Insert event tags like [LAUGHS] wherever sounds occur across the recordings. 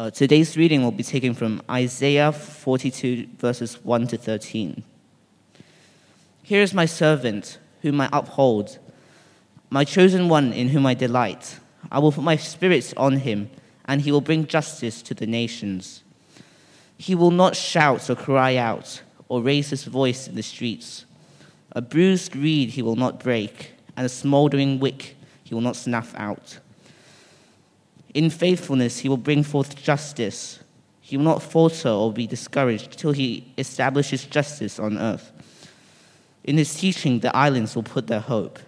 Uh, today's reading will be taken from Isaiah 42, verses 1 to 13. Here is my servant, whom I uphold, my chosen one in whom I delight. I will put my spirit on him, and he will bring justice to the nations. He will not shout or cry out, or raise his voice in the streets. A bruised reed he will not break, and a smoldering wick he will not snuff out. In faithfulness, he will bring forth justice. He will not falter or be discouraged till he establishes justice on earth. In his teaching, the islands will put their hope.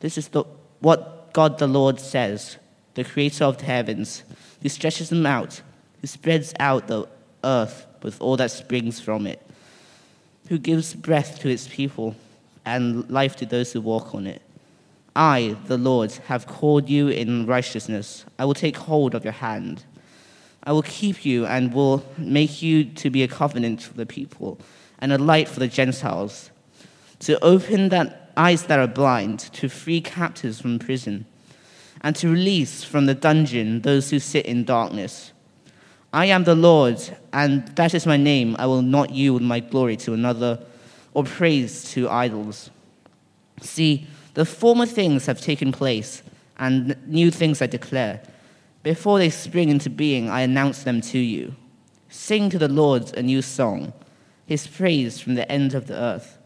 This is the, what God the Lord says, the creator of the heavens, who stretches them out, who spreads out the earth with all that springs from it, who gives breath to its people and life to those who walk on it. I, the Lord, have called you in righteousness. I will take hold of your hand. I will keep you and will make you to be a covenant for the people and a light for the Gentiles, to open that eyes that are blind, to free captives from prison, and to release from the dungeon those who sit in darkness. I am the Lord, and that is my name. I will not yield my glory to another or praise to idols. See, the former things have taken place, and new things I declare. Before they spring into being, I announce them to you. Sing to the Lord a new song, his praise from the end of the earth.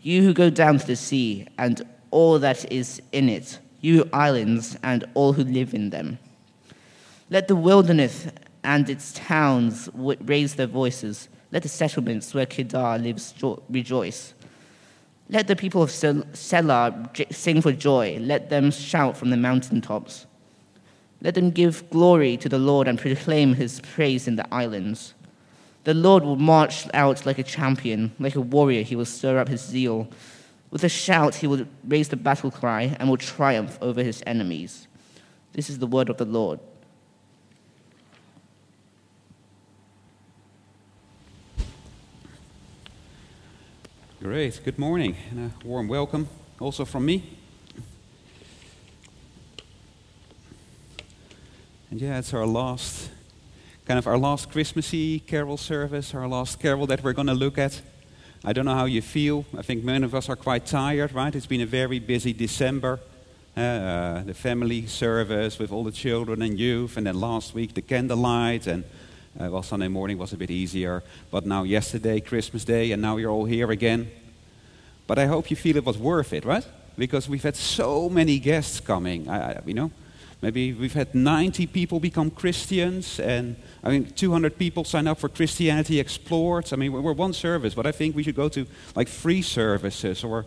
You who go down to the sea, and all that is in it, you islands, and all who live in them. Let the wilderness and its towns raise their voices. Let the settlements where Kedar lives rejoice. Let the people of Sela sing for joy. Let them shout from the mountaintops. Let them give glory to the Lord and proclaim his praise in the islands. The Lord will march out like a champion, like a warrior, he will stir up his zeal. With a shout, he will raise the battle cry and will triumph over his enemies. This is the word of the Lord. Great. Good morning and a warm welcome also from me. And yeah, it's our last, kind of our last Christmassy carol service, our last carol that we're going to look at. I don't know how you feel. I think many of us are quite tired, right? It's been a very busy December. Uh, uh, the family service with all the children and youth, and then last week the candlelight, and uh, well, Sunday morning was a bit easier, but now yesterday, Christmas Day, and now you're all here again. But I hope you feel it was worth it, right? Because we've had so many guests coming. I, I, you know, maybe we've had 90 people become Christians, and I mean, 200 people sign up for Christianity Explored. I mean, we're one service, but I think we should go to like free services, or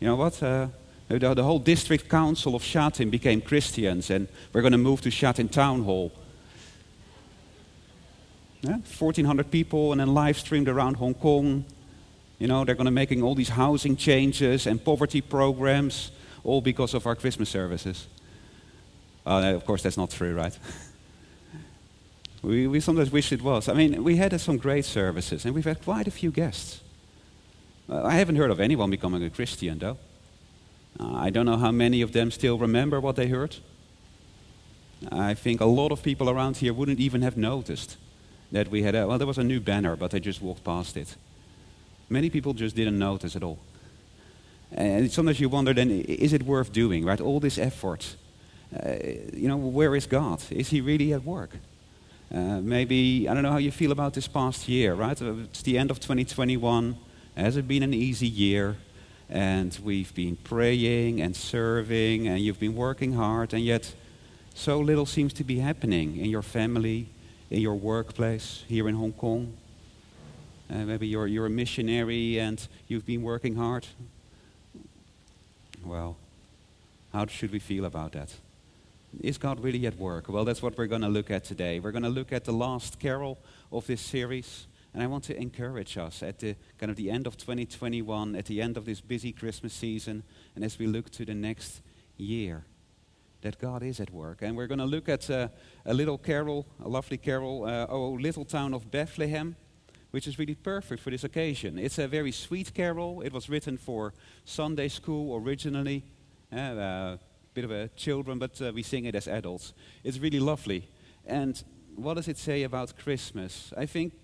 you know what? Uh, the, the whole district council of Sha Tin became Christians, and we're going to move to Sha Tin Town Hall. Yeah? 1,400 people, and then live streamed around Hong Kong. You know, they're going to making all these housing changes and poverty programs, all because of our Christmas services. Uh, of course, that's not true, right? [LAUGHS] we, we sometimes wish it was. I mean, we had some great services, and we've had quite a few guests. Uh, I haven't heard of anyone becoming a Christian, though. Uh, I don't know how many of them still remember what they heard. I think a lot of people around here wouldn't even have noticed that we had a, well, there was a new banner, but they just walked past it. Many people just didn't notice at all. And sometimes you wonder then, is it worth doing, right? All this effort. Uh, you know, where is God? Is He really at work? Uh, maybe, I don't know how you feel about this past year, right? Uh, it's the end of 2021. Has it been an easy year? And we've been praying and serving, and you've been working hard, and yet so little seems to be happening in your family, in your workplace here in Hong Kong. Uh, maybe you're, you're a missionary and you've been working hard. Well, how should we feel about that? Is God really at work? Well, that's what we're going to look at today. We're going to look at the last carol of this series. And I want to encourage us at the kind of the end of 2021, at the end of this busy Christmas season, and as we look to the next year that God is at work. And we're going to look at uh, a little carol, a lovely carol, uh, Oh Little Town of Bethlehem, which is really perfect for this occasion. It's a very sweet carol. It was written for Sunday school originally, a uh, bit of a children, but uh, we sing it as adults. It's really lovely. And what does it say about Christmas? I think,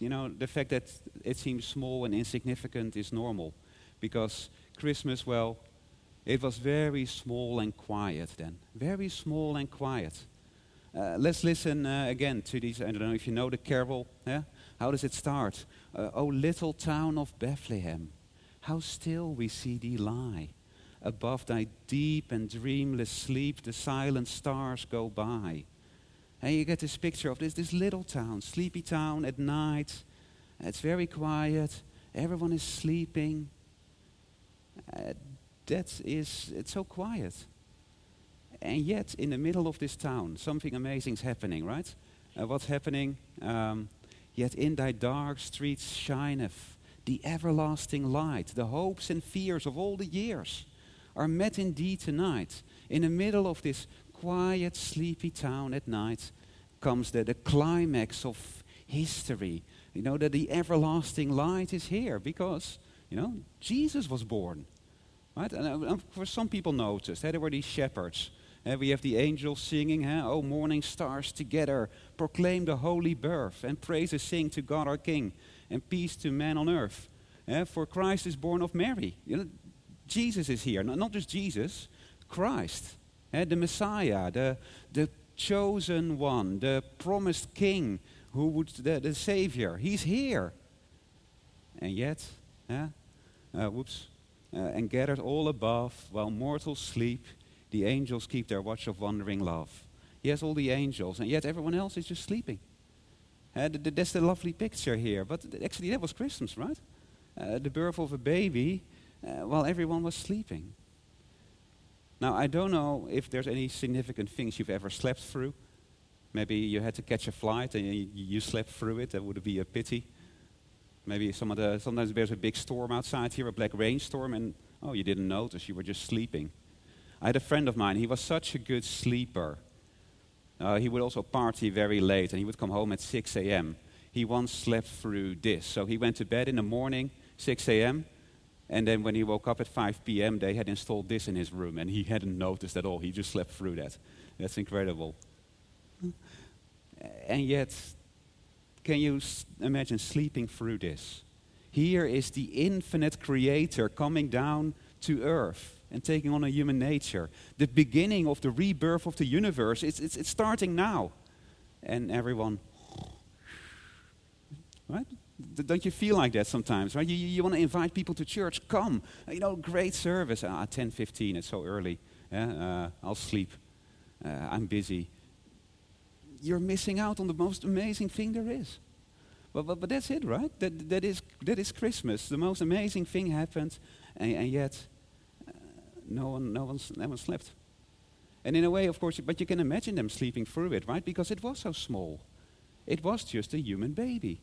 you know, the fact that it seems small and insignificant is normal. Because Christmas, well, it was very small and quiet then. Very small and quiet. Uh, let's listen uh, again to these. I don't know if you know the carol. Yeah? How does it start? Uh, oh, little town of Bethlehem, how still we see thee lie. Above thy deep and dreamless sleep, the silent stars go by. And you get this picture of this, this little town, sleepy town at night. It's very quiet. Everyone is sleeping. Uh, that is, it's so quiet. And yet, in the middle of this town, something amazing is happening, right? Uh, what's happening? Um, yet in thy dark streets shineth the everlasting light. The hopes and fears of all the years are met in thee tonight. In the middle of this quiet, sleepy town at night comes the, the climax of history. You know, that the everlasting light is here because, you know, Jesus was born. Right? And uh, for some people noticed, there were these shepherds and we have the angels singing? Oh, morning stars together, proclaim the holy birth, and praises sing to God our King, and peace to man on earth. For Christ is born of Mary. You know, Jesus is here. Not, just Jesus, Christ, the Messiah, the, the chosen one, the promised King, who would the, the Savior. He's here. And yet, eh? uh, whoops, uh, and gathered all above while mortals sleep the angels keep their watch of wondering love. Yes, all the angels, and yet everyone else is just sleeping. Uh, that's the lovely picture here. But actually, that was Christmas, right? Uh, the birth of a baby uh, while everyone was sleeping. Now, I don't know if there's any significant things you've ever slept through. Maybe you had to catch a flight and you, you slept through it. That would be a pity. Maybe some of the, sometimes there's a big storm outside here, a black rainstorm, and oh, you didn't notice, you were just sleeping. I had a friend of mine, he was such a good sleeper. Uh, he would also party very late and he would come home at 6 a.m. He once slept through this. So he went to bed in the morning, 6 a.m., and then when he woke up at 5 p.m., they had installed this in his room and he hadn't noticed at all. He just slept through that. That's incredible. And yet, can you imagine sleeping through this? Here is the infinite creator coming down to earth and taking on a human nature. The beginning of the rebirth of the universe, it's, it's, it's starting now. And everyone, right? Don't you feel like that sometimes, right? You, you want to invite people to church, come. You know, great service. Ah, 10, 15, it's so early. Yeah, uh, I'll sleep. Uh, I'm busy. You're missing out on the most amazing thing there is. But, but, but that's it, right? That, that, is, that is Christmas. The most amazing thing happened, and, and yet uh, no one, no, one's, no one slept. And in a way, of course, but you can imagine them sleeping through it, right? Because it was so small. It was just a human baby.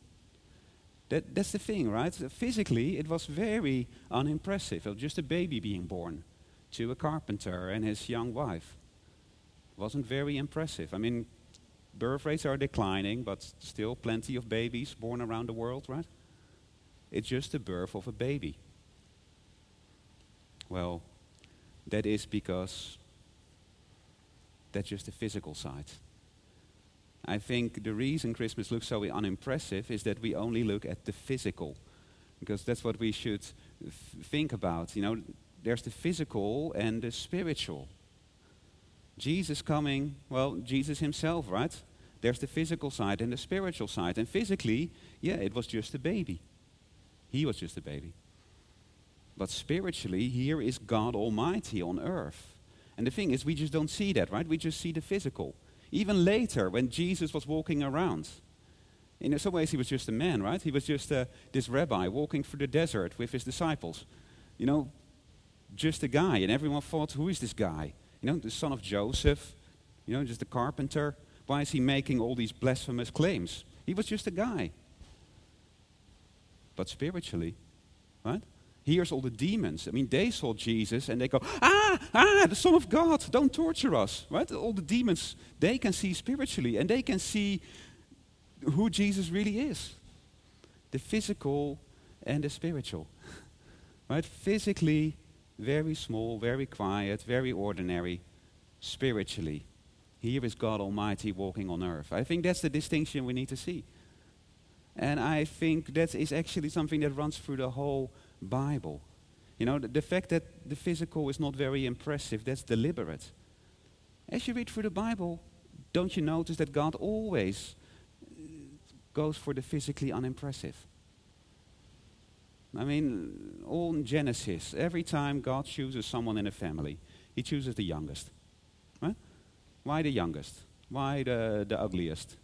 That, that's the thing, right? Physically, it was very unimpressive. It was just a baby being born to a carpenter and his young wife. It wasn't very impressive. I mean, birth rates are declining, but still plenty of babies born around the world, right? It's just the birth of a baby. Well, that is because that's just the physical side. I think the reason Christmas looks so unimpressive is that we only look at the physical, because that's what we should think about. You know, there's the physical and the spiritual. Jesus coming, well, Jesus himself, right? There's the physical side and the spiritual side. And physically, yeah, it was just a baby. He was just a baby. But spiritually, here is God Almighty on earth. And the thing is, we just don't see that, right? We just see the physical. Even later, when Jesus was walking around, in some ways, he was just a man, right? He was just uh, this rabbi walking through the desert with his disciples. You know, just a guy. And everyone thought, who is this guy? You know, the son of Joseph, you know, just a carpenter. Why is he making all these blasphemous claims? He was just a guy. But spiritually, right? Here's all the demons. I mean, they saw Jesus and they go, ah, ah, the Son of God, don't torture us. Right? All the demons, they can see spiritually and they can see who Jesus really is the physical and the spiritual. [LAUGHS] Right? Physically, very small, very quiet, very ordinary. Spiritually, Here is God Almighty walking on earth. I think that's the distinction we need to see. And I think that is actually something that runs through the whole Bible. You know, the, the fact that the physical is not very impressive, that's deliberate. As you read through the Bible, don't you notice that God always uh, goes for the physically unimpressive? I mean, all in Genesis, every time God chooses someone in a family, he chooses the youngest. Why the youngest? Why the, the ugliest?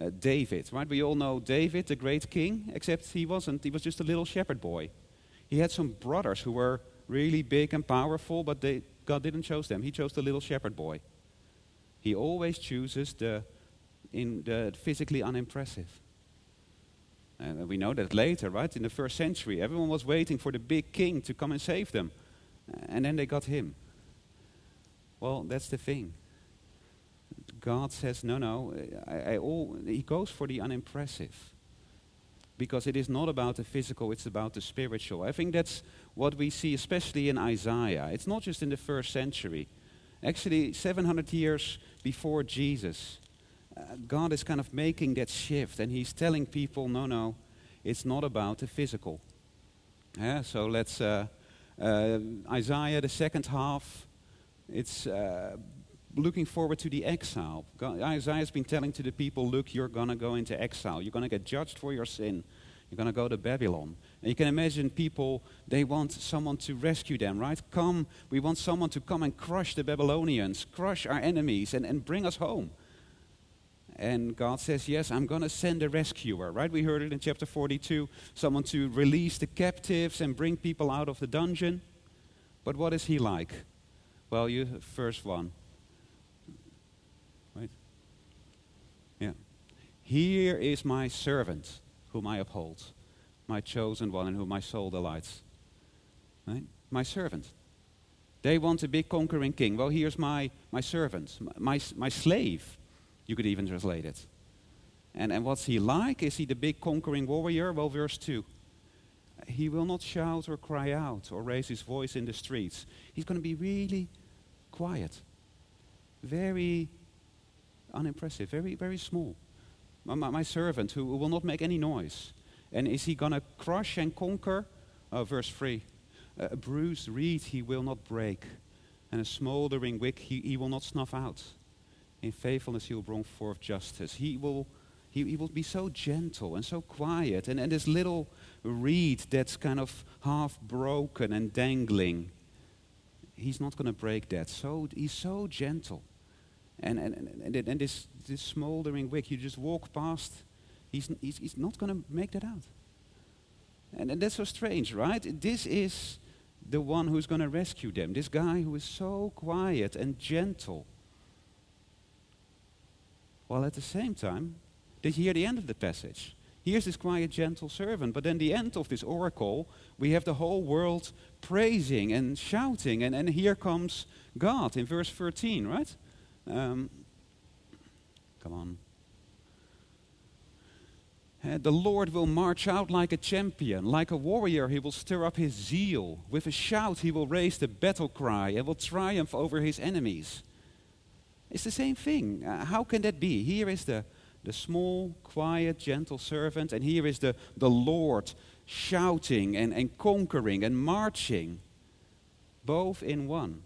Uh, David, right? We all know David, the great king, except he wasn't. He was just a little shepherd boy. He had some brothers who were really big and powerful, but they, God didn't choose them. He chose the little shepherd boy. He always chooses the, in the physically unimpressive. And we know that later, right? In the first century, everyone was waiting for the big king to come and save them. And then they got him. Well, that's the thing. God says, no, no, I, I all, he goes for the unimpressive. Because it is not about the physical, it's about the spiritual. I think that's what we see, especially in Isaiah. It's not just in the first century. Actually, 700 years before Jesus, uh, God is kind of making that shift and He's telling people, no, no, it's not about the physical. Yeah, so let's, uh, uh, Isaiah, the second half, it's uh, looking forward to the exile. God, Isaiah has been telling to the people, look, you're going to go into exile. You're going to get judged for your sin. You're going to go to Babylon. And you can imagine people, they want someone to rescue them, right? Come, we want someone to come and crush the Babylonians, crush our enemies, and, and bring us home. And God says, Yes, I'm going to send a rescuer, right? We heard it in chapter 42 someone to release the captives and bring people out of the dungeon. But what is he like? Well, you, first one. Right? Yeah. Here is my servant whom I uphold, my chosen one in whom my soul delights. Right? My servant. They want a big conquering king. Well, here's my, my servant, my, my slave. You could even translate it. And, and what's he like? Is he the big conquering warrior? Well, verse 2. He will not shout or cry out or raise his voice in the streets. He's going to be really quiet, very unimpressive, very, very small my, my servant who will not make any noise. And is he going to crush and conquer? Oh, verse 3 A bruised reed he will not break, and a smoldering wick he, he will not snuff out. In faithfulness he will bring forth justice. He will, he, he will be so gentle and so quiet. And, and this little reed that's kind of half broken and dangling, he's not going to break that. So, he's so gentle. And, and, and, and this, this smoldering wick, you just walk past, he's, he's, he's not going to make that out. And, and that's so strange, right? This is the one who's going to rescue them. This guy who is so quiet and gentle. While at the same time, did you hear the end of the passage? Here's this quiet, gentle servant. But then the end of this oracle, we have the whole world praising and shouting. And, and here comes God in verse 13, right? Um, come on. Uh, the Lord will march out like a champion, like a warrior. He will stir up his zeal. With a shout, he will raise the battle cry and will triumph over his enemies. It's the same thing. Uh, how can that be? Here is the, the small, quiet, gentle servant, and here is the, the Lord shouting and, and conquering and marching, both in one.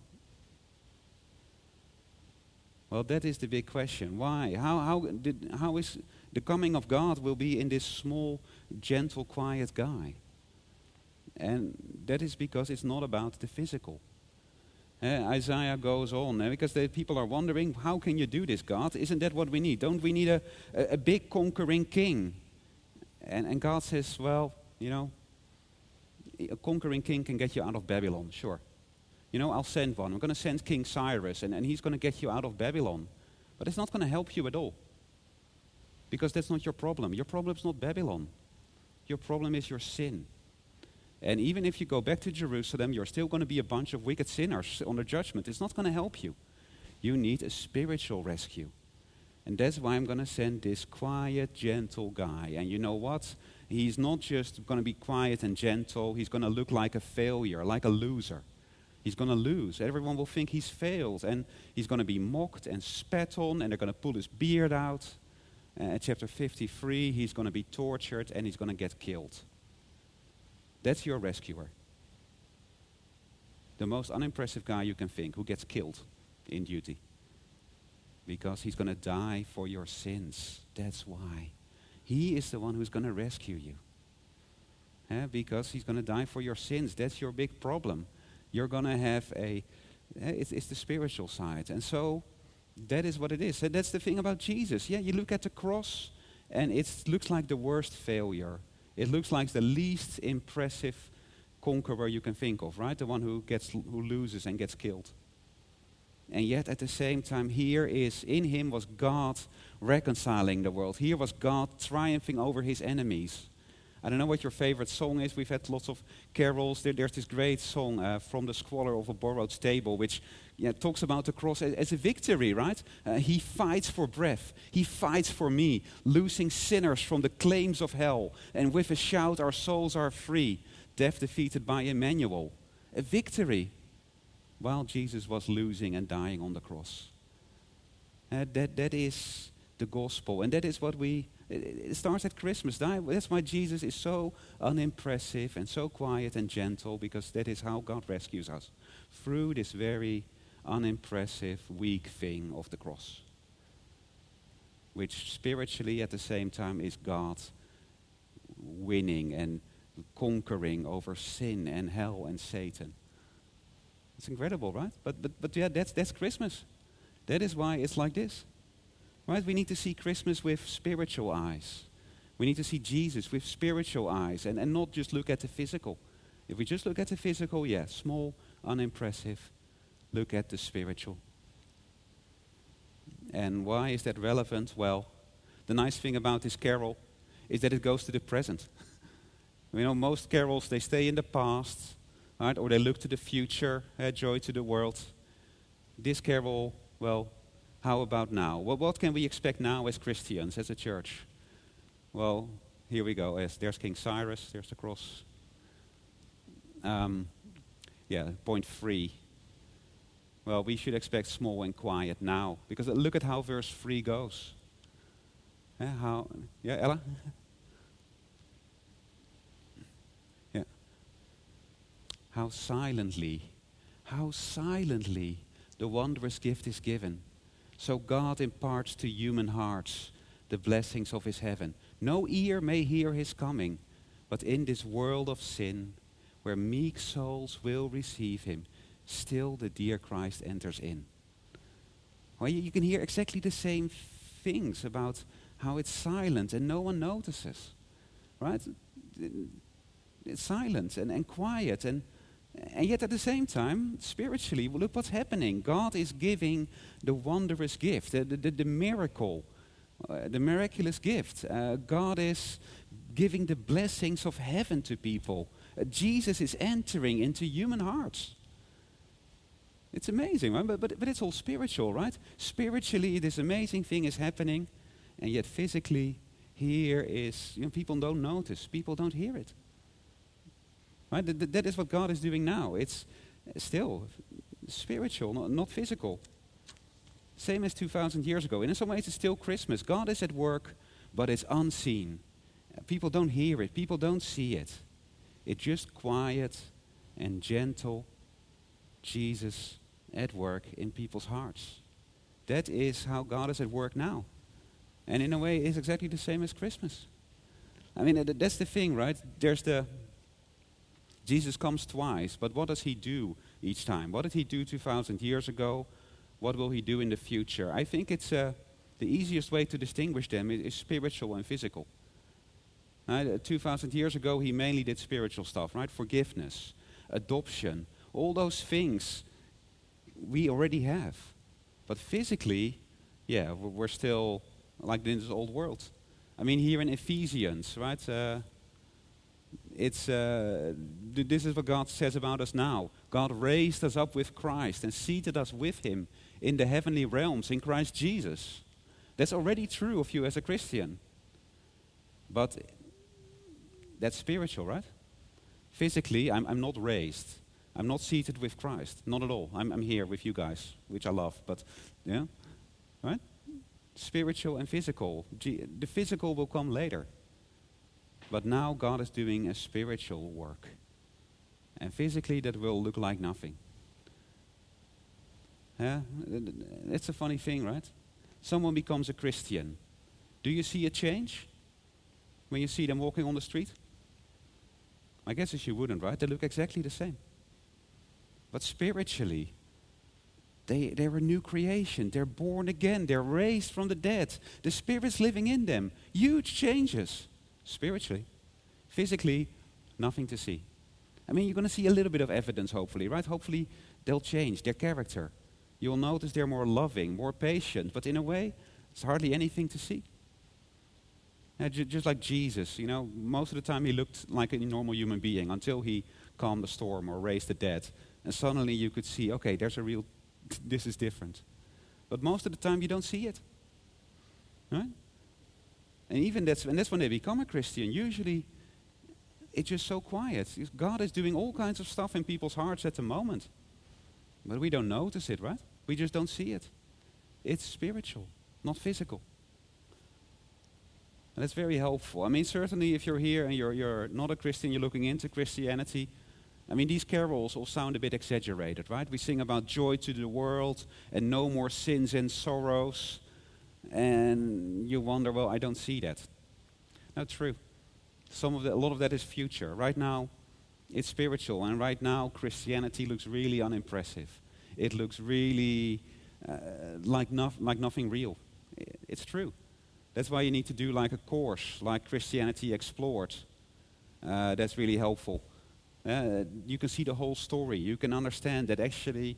Well, that is the big question. Why? How, how, did, how is the coming of God will be in this small, gentle, quiet guy? And that is because it's not about the physical. Uh, Isaiah goes on uh, because the people are wondering, how can you do this, God? Isn't that what we need? Don't we need a, a, a big conquering king? And, and God says, well, you know, a conquering king can get you out of Babylon, sure. You know, I'll send one. I'm going to send King Cyrus, and, and he's going to get you out of Babylon. But it's not going to help you at all. Because that's not your problem. Your problem is not Babylon. Your problem is your sin. And even if you go back to Jerusalem, you're still going to be a bunch of wicked sinners under judgment. It's not going to help you. You need a spiritual rescue. And that's why I'm going to send this quiet, gentle guy. And you know what? He's not just going to be quiet and gentle, he's going to look like a failure, like a loser. He's going to lose. Everyone will think he's failed. And he's going to be mocked and spat on, and they're going to pull his beard out. Uh, chapter 53, he's going to be tortured and he's going to get killed. That's your rescuer. The most unimpressive guy you can think who gets killed in duty. Because he's going to die for your sins. That's why. He is the one who's going to rescue you. Yeah, because he's going to die for your sins. That's your big problem. You're going to have a. Eh, it's, it's the spiritual side. And so that is what it is. And that's the thing about Jesus. Yeah, you look at the cross and it looks like the worst failure. It looks like the least impressive conqueror you can think of, right? The one who gets who loses and gets killed. And yet at the same time here is in him was God reconciling the world. Here was God triumphing over his enemies. I don't know what your favorite song is. We've had lots of carols. There, there's this great song uh, from the squalor of a borrowed stable, which yeah, talks about the cross as, as a victory, right? Uh, he fights for breath. He fights for me, loosing sinners from the claims of hell. And with a shout, our souls are free. Death defeated by Emmanuel. A victory while Jesus was losing and dying on the cross. Uh, that, that is the gospel. And that is what we it starts at Christmas. That's why Jesus is so unimpressive and so quiet and gentle, because that is how God rescues us through this very unimpressive, weak thing of the cross, which spiritually at the same time is God winning and conquering over sin and hell and Satan. It's incredible, right? But, but, but yeah, that's, that's Christmas. That is why it's like this. Right? We need to see Christmas with spiritual eyes. We need to see Jesus with spiritual eyes and, and not just look at the physical. If we just look at the physical, yeah, small, unimpressive. Look at the spiritual. And why is that relevant? Well, the nice thing about this carol is that it goes to the present. [LAUGHS] you know, most carols, they stay in the past, right? Or they look to the future, add joy to the world. This carol, well, how about now? Well, what can we expect now as Christians, as a church? Well, here we go. There's King Cyrus, there's the cross. Um, yeah, point three. Well, we should expect small and quiet now. Because look at how verse 3 goes. Yeah, how, yeah Ella? [LAUGHS] yeah. How silently, how silently the wondrous gift is given. So God imparts to human hearts the blessings of his heaven. No ear may hear his coming, but in this world of sin, where meek souls will receive him, still the dear Christ enters in. Well, you can hear exactly the same things about how it's silent and no one notices. Right? It's silent and, and quiet and and yet, at the same time, spiritually, look what's happening. God is giving the wondrous gift, the, the, the miracle, uh, the miraculous gift. Uh, God is giving the blessings of heaven to people. Uh, Jesus is entering into human hearts. It's amazing, right? But, but, but it's all spiritual, right? Spiritually, this amazing thing is happening, and yet physically, here is, you know, people don't notice, people don't hear it. Right? That, that is what God is doing now. It's still spiritual, not, not physical. Same as 2,000 years ago. And in some ways, it's still Christmas. God is at work, but it's unseen. People don't hear it, people don't see it. It's just quiet and gentle Jesus at work in people's hearts. That is how God is at work now. And in a way, it's exactly the same as Christmas. I mean, that's the thing, right? There's the Jesus comes twice, but what does he do each time? What did he do 2,000 years ago? What will he do in the future? I think it's uh, the easiest way to distinguish them is, is spiritual and physical. Uh, 2,000 years ago, he mainly did spiritual stuff, right? Forgiveness, adoption, all those things we already have. But physically, yeah, we're still like in this old world. I mean, here in Ephesians, right? Uh, it's, uh, this is what God says about us now. God raised us up with Christ and seated us with Him in the heavenly realms in Christ Jesus. That's already true of you as a Christian. But that's spiritual, right? Physically, I'm, I'm not raised. I'm not seated with Christ. Not at all. I'm, I'm here with you guys, which I love. But, yeah, right? Spiritual and physical. The physical will come later. But now God is doing a spiritual work. And physically, that will look like nothing. Yeah? It's a funny thing, right? Someone becomes a Christian. Do you see a change when you see them walking on the street? My guess is you wouldn't, right? They look exactly the same. But spiritually, they, they're a new creation. They're born again. They're raised from the dead. The Spirit's living in them. Huge changes spiritually. Physically, nothing to see. I mean, you're going to see a little bit of evidence, hopefully, right? Hopefully, they'll change their character. You'll notice they're more loving, more patient, but in a way, it's hardly anything to see. Uh, just like Jesus, you know, most of the time he looked like a normal human being until he calmed the storm or raised the dead. And suddenly you could see, okay, there's a real, [LAUGHS] this is different. But most of the time you don't see it. Right? And even that's, and that's when they become a Christian. Usually it's just so quiet. God is doing all kinds of stuff in people's hearts at the moment. But we don't notice it, right? We just don't see it. It's spiritual, not physical. And that's very helpful. I mean, certainly if you're here and you're, you're not a Christian, you're looking into Christianity, I mean, these carols all sound a bit exaggerated, right? We sing about joy to the world and no more sins and sorrows. And you wonder, well, I don't see that. No, true. Some of the, a lot of that is future. Right now, it's spiritual, and right now, Christianity looks really unimpressive. It looks really uh, like, no, like nothing real. It's true. That's why you need to do like a course, like Christianity Explored. Uh, that's really helpful. Uh, you can see the whole story. You can understand that actually,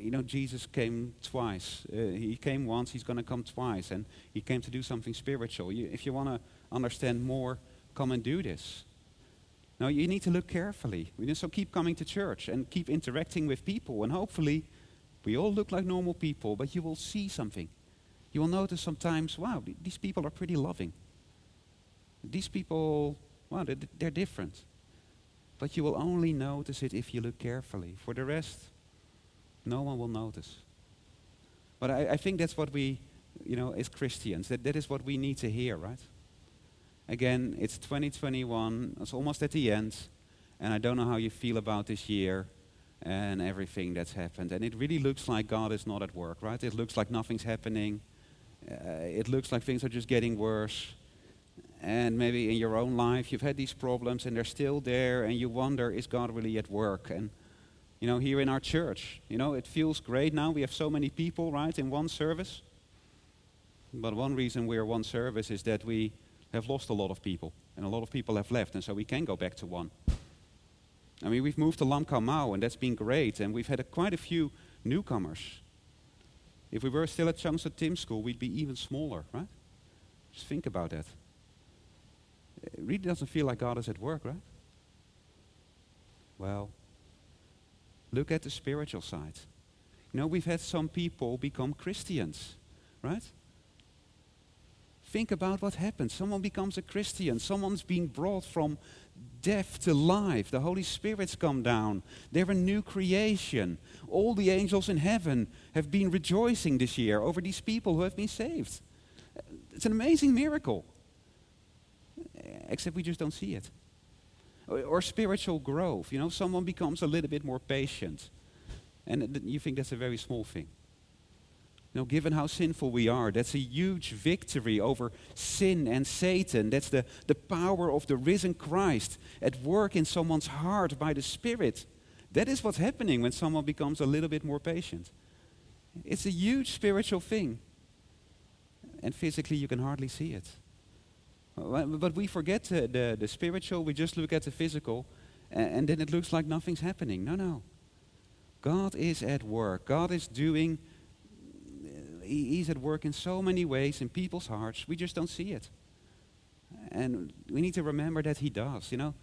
you know, Jesus came twice. Uh, he came once, he's going to come twice. And he came to do something spiritual. You, if you want to understand more, come and do this. Now, you need to look carefully. So keep coming to church and keep interacting with people. And hopefully, we all look like normal people, but you will see something you will notice sometimes, wow, these people are pretty loving. These people, wow, they're, they're different. But you will only notice it if you look carefully. For the rest, no one will notice. But I, I think that's what we, you know, as Christians, that, that is what we need to hear, right? Again, it's 2021, it's almost at the end, and I don't know how you feel about this year and everything that's happened. And it really looks like God is not at work, right? It looks like nothing's happening. Uh, it looks like things are just getting worse. And maybe in your own life you've had these problems and they're still there, and you wonder, is God really at work? And you know, here in our church, you know, it feels great now. We have so many people, right, in one service. But one reason we're one service is that we have lost a lot of people, and a lot of people have left, and so we can go back to one. I mean, we've moved to Lam Khao Mau, and that's been great, and we've had a, quite a few newcomers. If we were still at Changsha Tim School, we'd be even smaller, right? Just think about that. It really doesn't feel like God is at work, right? Well, look at the spiritual side. You know, we've had some people become Christians, right? Think about what happens. Someone becomes a Christian. Someone's being brought from death to life. The Holy Spirit's come down. They're a new creation. All the angels in heaven have been rejoicing this year over these people who have been saved. It's an amazing miracle. Except we just don't see it. Or, spiritual growth. You know, someone becomes a little bit more patient. And you think that's a very small thing. You know, given how sinful we are, that's a huge victory over sin and Satan. That's the, the power of the risen Christ at work in someone's heart by the Spirit. That is what's happening when someone becomes a little bit more patient. It's a huge spiritual thing. And physically, you can hardly see it. But we forget the, the, the spiritual, we just look at the physical, and, then it looks like nothing's happening. No, no. God is at work, God is doing he's at work in so many ways in people's hearts. We just don't see it. And we need to remember that he does, you know.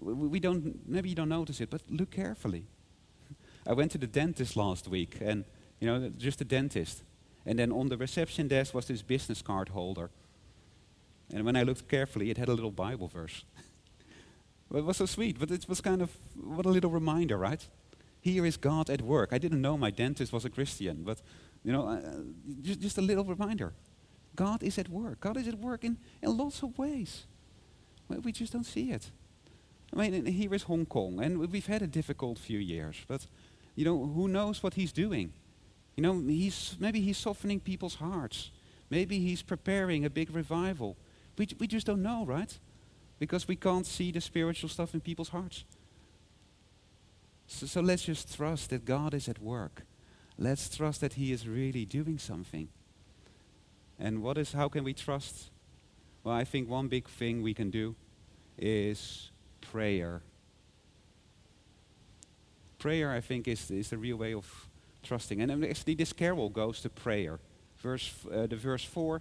We don't, maybe you don't notice it, but look carefully. [LAUGHS] I went to the dentist last week, and, you know, just a dentist. And then on the reception desk was this business card holder. And when I looked carefully, it had a little Bible verse. [LAUGHS] It was so sweet, but it was kind of, what a little reminder, right? Here is God at work. I didn't know my dentist was a Christian, but, you know, uh, just, just a little reminder. God is at work. God is at work in, in lots of ways. We just don't see it. I mean, here is Hong Kong, and we've had a difficult few years, but, you know, who knows what he's doing? You know, he's, maybe he's softening people's hearts. Maybe he's preparing a big revival. We, we just don't know, right? because we can't see the spiritual stuff in people's hearts. So, so let's just trust that God is at work. Let's trust that He is really doing something. And what is, how can we trust? Well, I think one big thing we can do is prayer. Prayer, I think, is, is the real way of trusting. And actually, this carol goes to prayer. Verse, uh, the verse 4,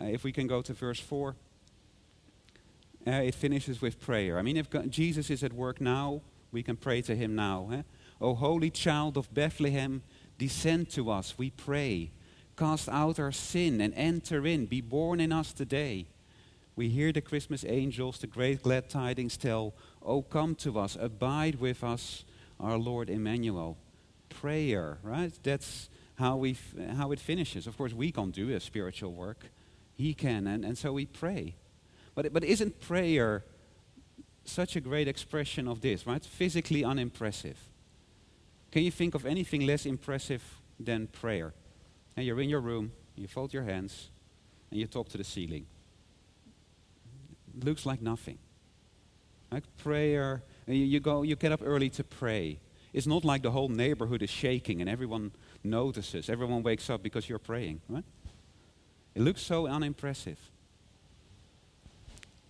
uh, if we can go to verse 4 uh, it finishes with prayer. I mean, if God, Jesus is at work now, we can pray to him now. Eh? O holy child of Bethlehem, descend to us, we pray. Cast out our sin and enter in. Be born in us today. We hear the Christmas angels, the great glad tidings tell, Oh, come to us, abide with us, our Lord Emmanuel. Prayer, right? That's how, we how it finishes. Of course, we can't do a spiritual work. He can, and, and so we pray. But, but isn't prayer such a great expression of this, right? Physically unimpressive. Can you think of anything less impressive than prayer? And you're in your room, you fold your hands, and you talk to the ceiling. It looks like nothing. Like prayer, you, you go, you get up early to pray. It's not like the whole neighborhood is shaking and everyone notices. Everyone wakes up because you're praying, right? It looks so unimpressive.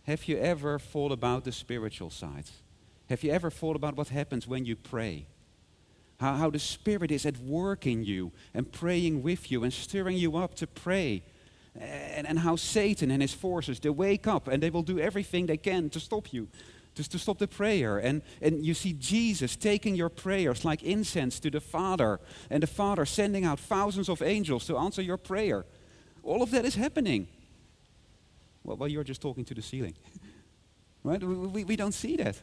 Have you ever thought about the spiritual side? Have you ever thought about what happens when you pray? How, how the Spirit is at work in you and praying with you and stirring you up to pray. And, and how Satan and his forces, they wake up and they will do everything they can to stop you, just to stop the prayer. And, and you see Jesus taking your prayers like incense to the Father, and the Father sending out thousands of angels to answer your prayer. All of that is happening. Well, well you're just talking to the ceiling. [LAUGHS] right? We, we don't see that.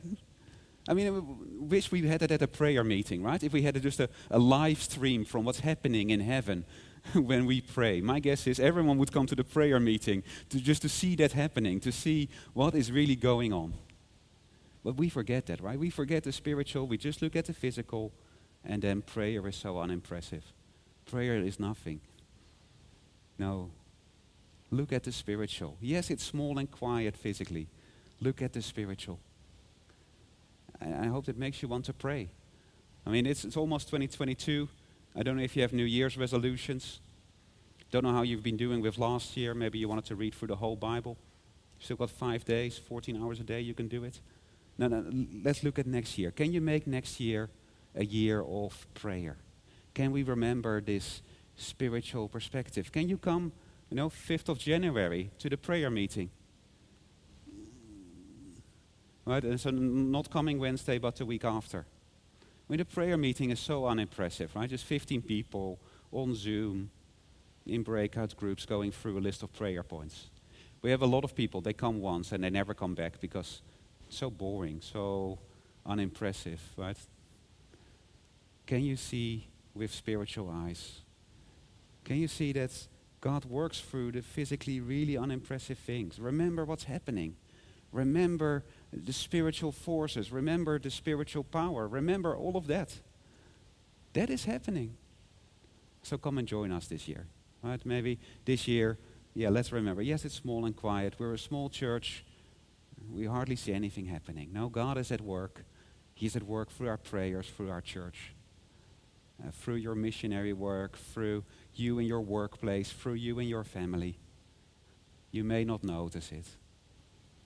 I mean, I wish we had it at a prayer meeting, right? If we had just a, a live stream from what's happening in heaven [LAUGHS] when we pray. My guess is everyone would come to the prayer meeting to just to see that happening, to see what is really going on. But we forget that, right? We forget the spiritual, we just look at the physical, and then prayer is so unimpressive. Prayer is nothing. No, Look at the spiritual. Yes, it's small and quiet physically. Look at the spiritual. I hope that makes you want to pray. I mean, it's, it's almost 2022. I don't know if you have New Year's resolutions. Don't know how you've been doing with last year. Maybe you wanted to read through the whole Bible. Still got five days, 14 hours a day, you can do it. No, no, let's look at next year. Can you make next year a year of prayer? Can we remember this spiritual perspective? Can you come you know, 5th of January to the prayer meeting. Right? And so not coming Wednesday, but the week after. I mean, the prayer meeting is so unimpressive, right? Just 15 people on Zoom in breakout groups going through a list of prayer points. We have a lot of people, they come once and they never come back because it's so boring, so unimpressive, right? Can you see with spiritual eyes? Can you see that God works through the physically really unimpressive things. Remember what's happening. Remember the spiritual forces. Remember the spiritual power. Remember all of that. That is happening. So come and join us this year. Right? Maybe this year, yeah, let's remember. Yes, it's small and quiet. We're a small church. We hardly see anything happening. No, God is at work. He's at work through our prayers, through our church uh, through your missionary work, through you in your workplace, through you in your family. You may not notice it,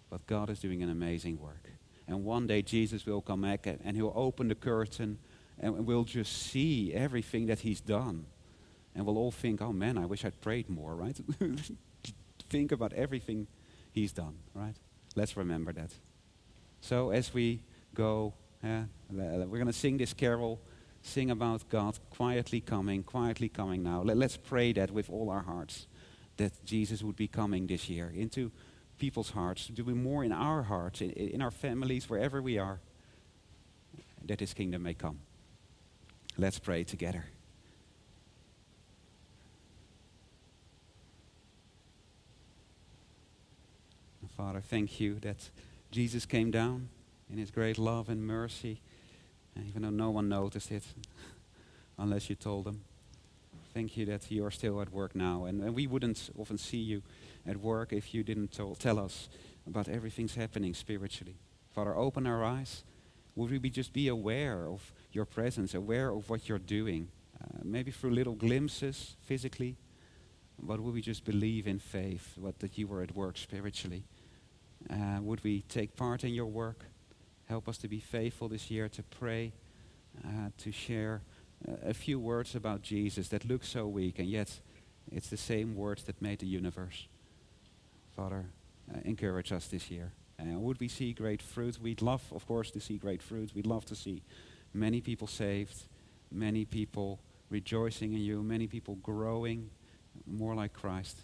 but God is doing an amazing work. And one day Jesus will come back and he'll open the curtain and we'll just see everything that he's done. And we'll all think, oh man, I wish I'd prayed more, right? [LAUGHS] think about everything he's done, right? Let's remember that. So as we go, uh, we're going to sing this carol sing about God quietly coming, quietly coming now. Let, us pray that with all our hearts, that Jesus would be coming this year into people's hearts, to do more in our hearts, in, in our families, wherever we are, that His kingdom may come. Let's pray together. Father, thank you that Jesus came down in his great love and mercy, even though no one noticed it, [LAUGHS] unless you told them. Thank you that you are still at work now. And, and we wouldn't often see you at work if you didn't tell, tell us about everything's happening spiritually. Father, open our eyes. Would we be just be aware of your presence, aware of what you're doing? Uh, maybe through little glimpses physically, but would we just believe in faith what, that you were at work spiritually? Uh, would we take part in your work? Help us to be faithful this year, to pray, uh, to share uh, a few words about Jesus that look so weak, and yet it's the same words that made the universe. Father, uh, encourage us this year. And would we see great fruit? We'd love, of course, to see great fruit. We'd love to see many people saved, many people rejoicing in you, many people growing more like Christ.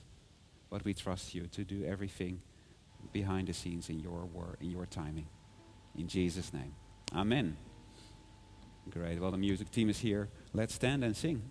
But we trust you to do everything behind the scenes in your work, in your timing. In Jesus' name. Amen. Great. Well, the music team is here. Let's stand and sing.